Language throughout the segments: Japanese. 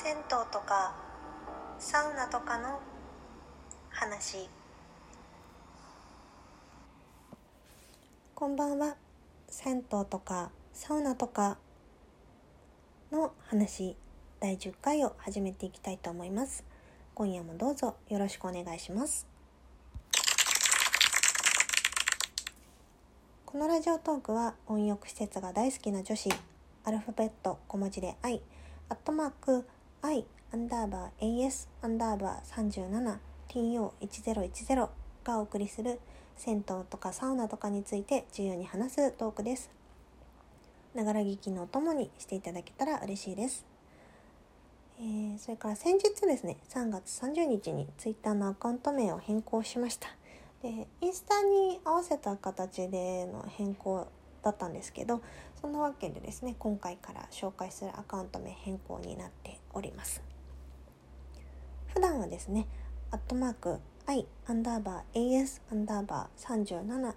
銭湯とかサウナとかの話。こんばんは。銭湯とかサウナとかの話。第10回を始めていきたいと思います。今夜もどうぞよろしくお願いします。このラジオトークは温浴施設が大好きな女子。アルファベット小文字で I アットマーク I アンダーバー AS アンダーバー 37TO1010 がお送りする銭湯とかサウナとかについて自由に話すトークです。ながら聞きのお供にしていただけたら嬉しいです。えー、それから先日ですね3月30日に Twitter のアカウント名を変更しました。でインスタに合わせた形での変更だったんですけどそんなわけでですね今回から紹介するアカウント名変更になっております普段はですねアットマーク i アンダーバー as アンダーバー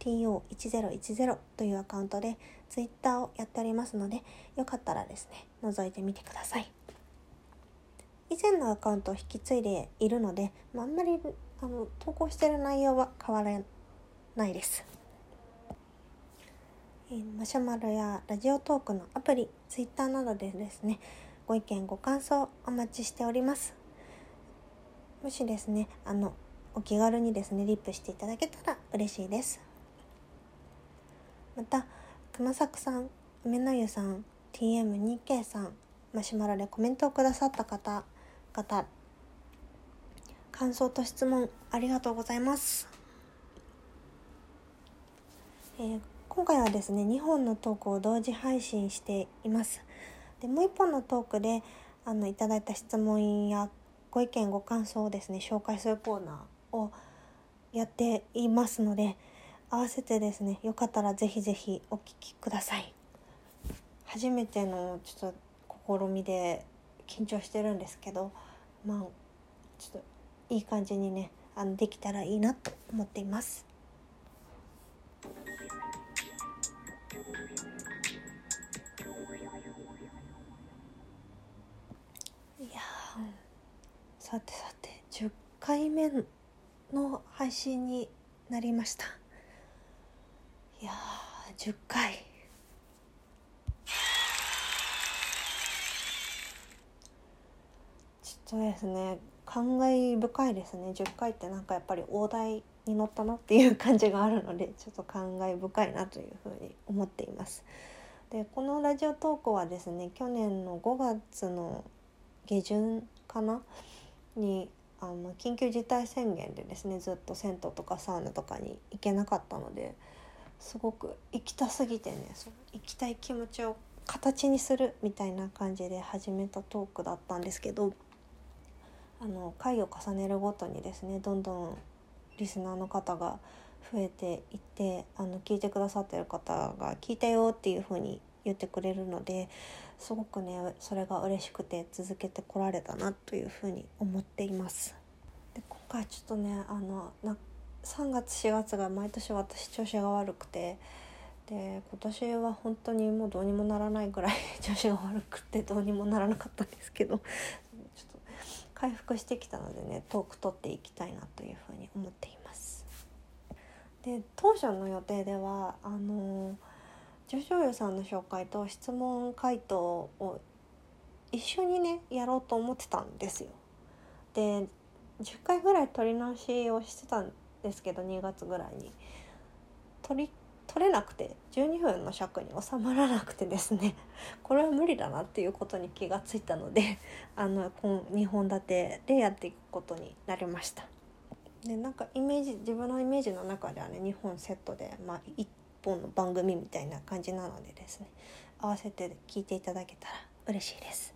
37to1010 というアカウントで Twitter をやっておりますのでよかったらですね覗いてみてください以前のアカウントを引き継いでいるので、まあ、あんまりあの投稿してる内容は変わらないです。え、マシュマロやラジオトークのアプリ、ツイッターなどでですね、ご意見、ご感想お待ちしております。もしですね、あの、お気軽にですね、リップしていただけたら嬉しいです。また、熊作さん、梅の湯さん、TM2K さん、マシュマロでコメントをくださった方、方感想と質問ありがとうございます、えー、今回はですね2本のトークを同時配信していますでもう1本のトークであのいただいた質問やご意見ご感想をですね紹介するコーナーをやっていますので合わせてですねよかったらぜひぜひお聞きください初めてのちょっと試みで緊張してるんですけどまあちょっといい感じにねあのできたらいいなと思っています。いやさてさて10回目の配信になりました。いやー10回。そうですね感慨深いですね。10回ってなんかやっぱり大台に乗ったなっていう感じがあるのでちょっと感慨深いなというふうに思っています。でこのラジオ投稿はですね去年の5月の下旬かな？にあの緊急事態宣言でですねずっと銭湯とかサウナとかに行けなかったのですごく行きたすぎてねその行きたい気持ちを形にするみたいな感じで始めたトークだったんですけどあの回を重ねるごとにですねどんどんリスナーの方が増えていってあの聞いてくださってる方が「聞いたよ」っていう風に言ってくれるのですごくねそれが嬉しくて続けてこられたなという風に思っています。で今回ちょっとねあのな3月4月が毎年私調子が悪くてで今年は本当にもうどうにもならないぐらい 調子が悪くてどうにもならなかったんですけどちょっと回復してきたのでねトーク取っていきたいなというふうに思っています。で当初の予定ではあの女子優さんの紹介と質問回答を一緒にねやろうと思ってたんですよ。で10回ぐらい撮り直しをしてたんですけど2月ぐらいに撮り取れなくて12分の尺に収まらなくてですね これは無理だなっていうことに気がついたので あの2本立てでやっていくことになりました。でなんかイメージ自分のイメージの中ではね2本セットで、まあ、本の番組みたいな感じなのでですね合わせて聞いていただけたら嬉しいです。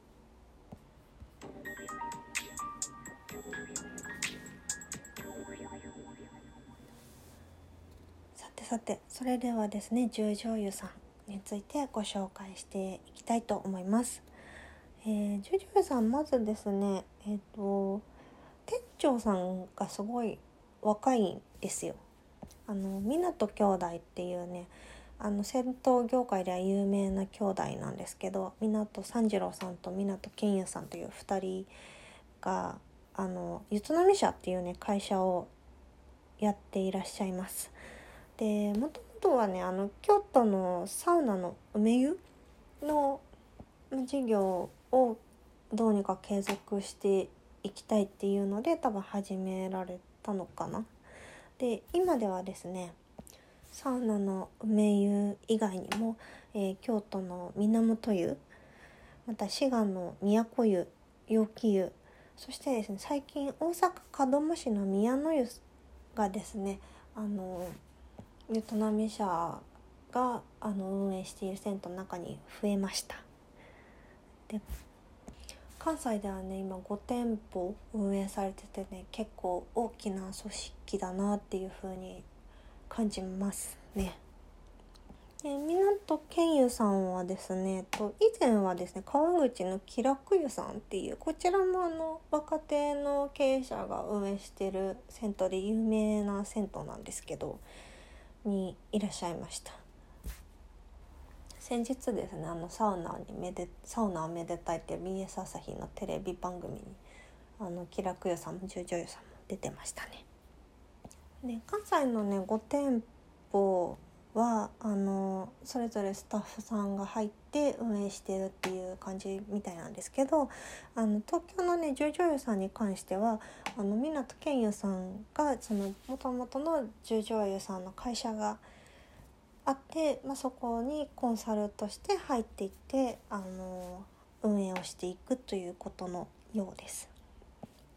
さてさてそれではですね十条湯さんについてご紹介していきたいと思います。えー、十条湯さんまずですねえっ、ー、と店長さんがすごい若いんですよ。あの湊兄弟っていうねあの銭湯業界では有名な兄弟なんですけど湊三次郎さんと湊健佑さんという2人があのゆつのみ社っていうね会社をやっていらっしゃいます。でもともとはねあの京都のサウナの梅湯の事業をどうにか継続していきたいっていうので多分始められたのかな。で今ではですねサウナの梅湯以外にも、えー、京都の源湯また滋賀の都湯陽気湯そしてですね最近大阪門真市の宮の湯がですねあのベトナム社があの運営している銭湯の中に増えました。で関西ではね今5店舗運営されててね結構大きな組織だなっていう風に感じますね。で湊健佑さんはですねと以前はですね川口の気楽湯さんっていうこちらもあの若手の経営者が運営してる銭湯で有名な銭湯なんですけどにいらっしゃいました先日ですねあのサウナにめでサウナをめでたいっていう BS 朝日のテレビ番組にあの気楽湯さんも十女湯さんも出てましたね。で関西のね5店舗はあのそれぞれスタッフさんが入って運営してるっていう感じみたいなんですけどあの東京のね十女優さんに関してはあの湊健佑さんがその元々の十女優さんの会社があって、まあ、そこにコンサルとして入っていってあの運営をしていくということのようです。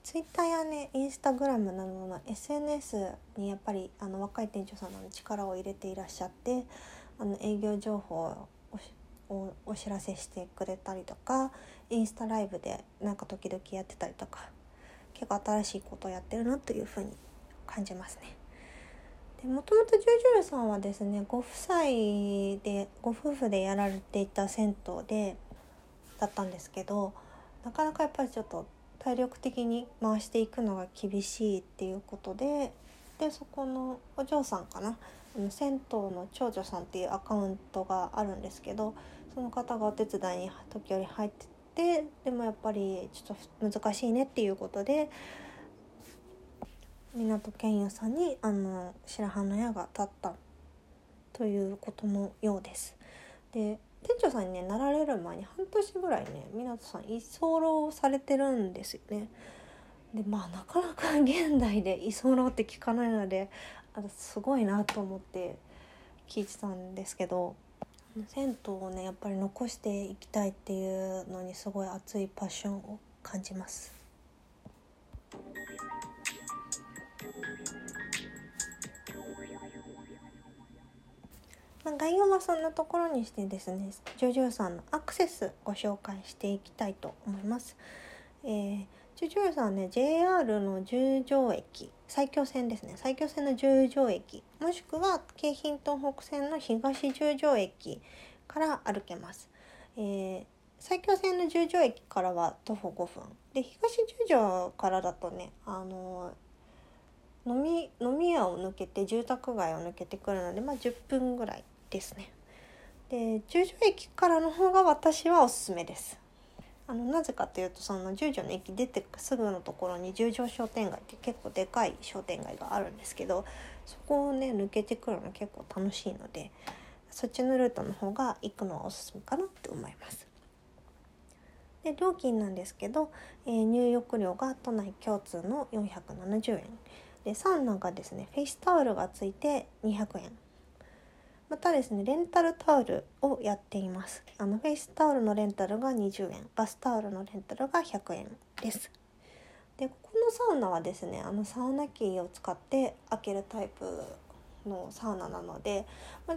ツイッターやねインスタグラムなどの SNS にやっぱりあの若い店長さんの力を入れていらっしゃってあの営業情報をお知らせしてくれたりとかインスタライブでなんか時々やってたりとか結構新しいことをやってるなというふうに感じますね。でもともとジュジュルさんはですねご夫妻でご夫婦でやられていた銭湯でだったんですけどなかなかやっぱりちょっと体力的に回していくのが厳しいっていうことででそこのお嬢さんかな銭湯の長女さんっていうアカウントがあるんですけどその方がお手伝いに時折入っててでもやっぱりちょっと難しいねっていうことで湊健也さんにあの白羽の矢が立ったということのようです。で店長さんにねなられる前に半年ぐらいね湊さん居候されてるんですよね。でまあなかなか現代で居候って聞かないのであすごいなと思って聞いてたんですけど銭湯をねやっぱり残していきたいっていうのにすごい熱いパッションを感じます。まあ、概要はそんなところにしてですねジョジョさんのアクセスご紹介していきたいと思います。えー、ジョジョさんはね JR の十条駅埼京線ですね埼京線の十条駅もしくは京浜東北線の東十条駅から歩けます。えー埼京線の十条駅からは徒歩5分で東十条からだとねあの飲み飲み屋を抜けて住宅街を抜けてくるので、まあ、10分ぐらいですね。で十条駅からの方が私はおすすめです。あのなぜかというとその十条の駅出てすぐのところに十条商店街って結構でかい商店街があるんですけどそこをね抜けてくるの結構楽しいのでそっちのルートの方が行くのはおすすめかなって思います。で料金なんですけど、えー、入浴料が都内共通の470円。でサウナがですねフェイスタオルがついて200円。またですねレンタルタオルをやっています。あのフェイスタオルのレンタルが20円。バスタオルのレンタルが100円です。でここのサウナはですねあのサウナキーを使って開けるタイプのサウナなので、ま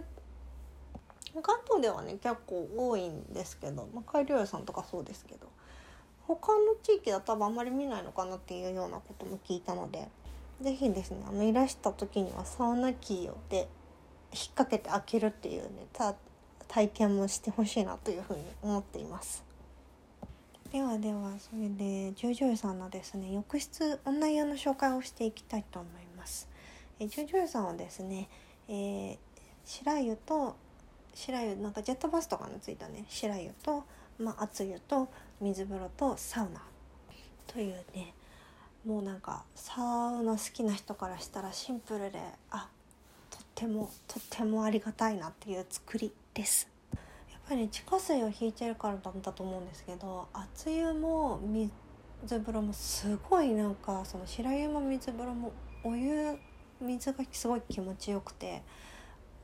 関東ではね結構多いんですけど、まあ、改良湯さんとかそうですけど他の地域だと多分あんまり見ないのかなっていうようなことも聞いたので是非ですねあのいらした時にはサウナキーをで引っ掛けて開けるっていうね体験もしてほしいなというふうに思っています。ではではそれで十条湯さんのですね浴室女湯の紹介をしていきたいと思います。え十条湯さんはですね、えー、白湯と白湯なんかジェットバスとかのついたね白湯と、まあ、熱湯と水風呂とサウナというねもうなんかサウナ好きな人からしたらシンプルであてもとってもありがたいなっていう作りです。やっぱり地下水を引いてるからだと思うんですけど熱湯も水風呂もすごいなんかその白湯も水風呂もお湯水がすごい気持ちよくて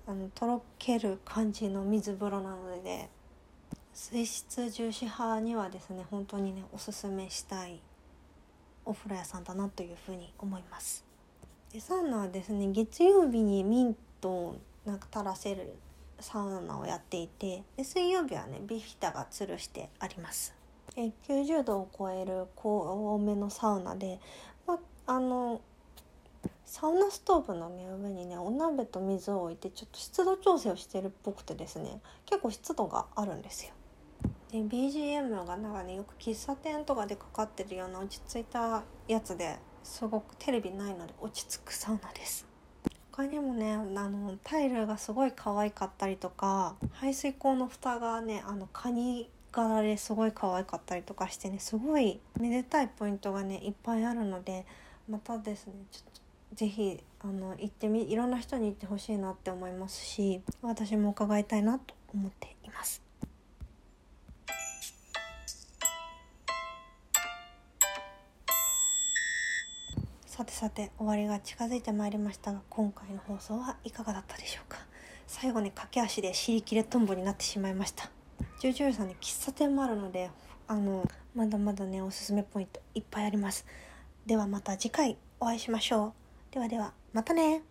あのとろける感じの水風呂なので水質重視派にはですね本当にねおすすめしたいお風呂屋さんだなというふうに思います。でサウナはですね月曜日にミントをなんか垂らせるサウナをやっていてで水曜日はねビフィタが吊るしてありますえ90度を超える高温めのサウナで、まあのサウナストーブの、ね、上にねお鍋と水を置いてちょっと湿度調整をしてるっぽくてですね結構湿度があるんですよ。で BGM がなんかねよく喫茶店とかでかかってるような落ち着いたやつですごくテレビないので落ち着くサウナです。他にもねあのタイルがすごい可愛かったりとか排水口の蓋がねあのカニ柄ですごい可愛かったりとかしてねすごいめでたいポイントがねいっぱいあるのでまたですねちょっと是非あの行ってみいろんな人に行ってほしいなって思いますし私も伺いたいなと思っています。さてさて終わりが近づいてまいりましたが今回の放送はいかがだったでしょうか？最後に駆け足で尻切れとんぼになってしまいました。ジョジョさんね喫茶店もあるのであのまだまだねおすすめポイントいっぱいあります。ではまた次回お会いしましょう。ではではまたね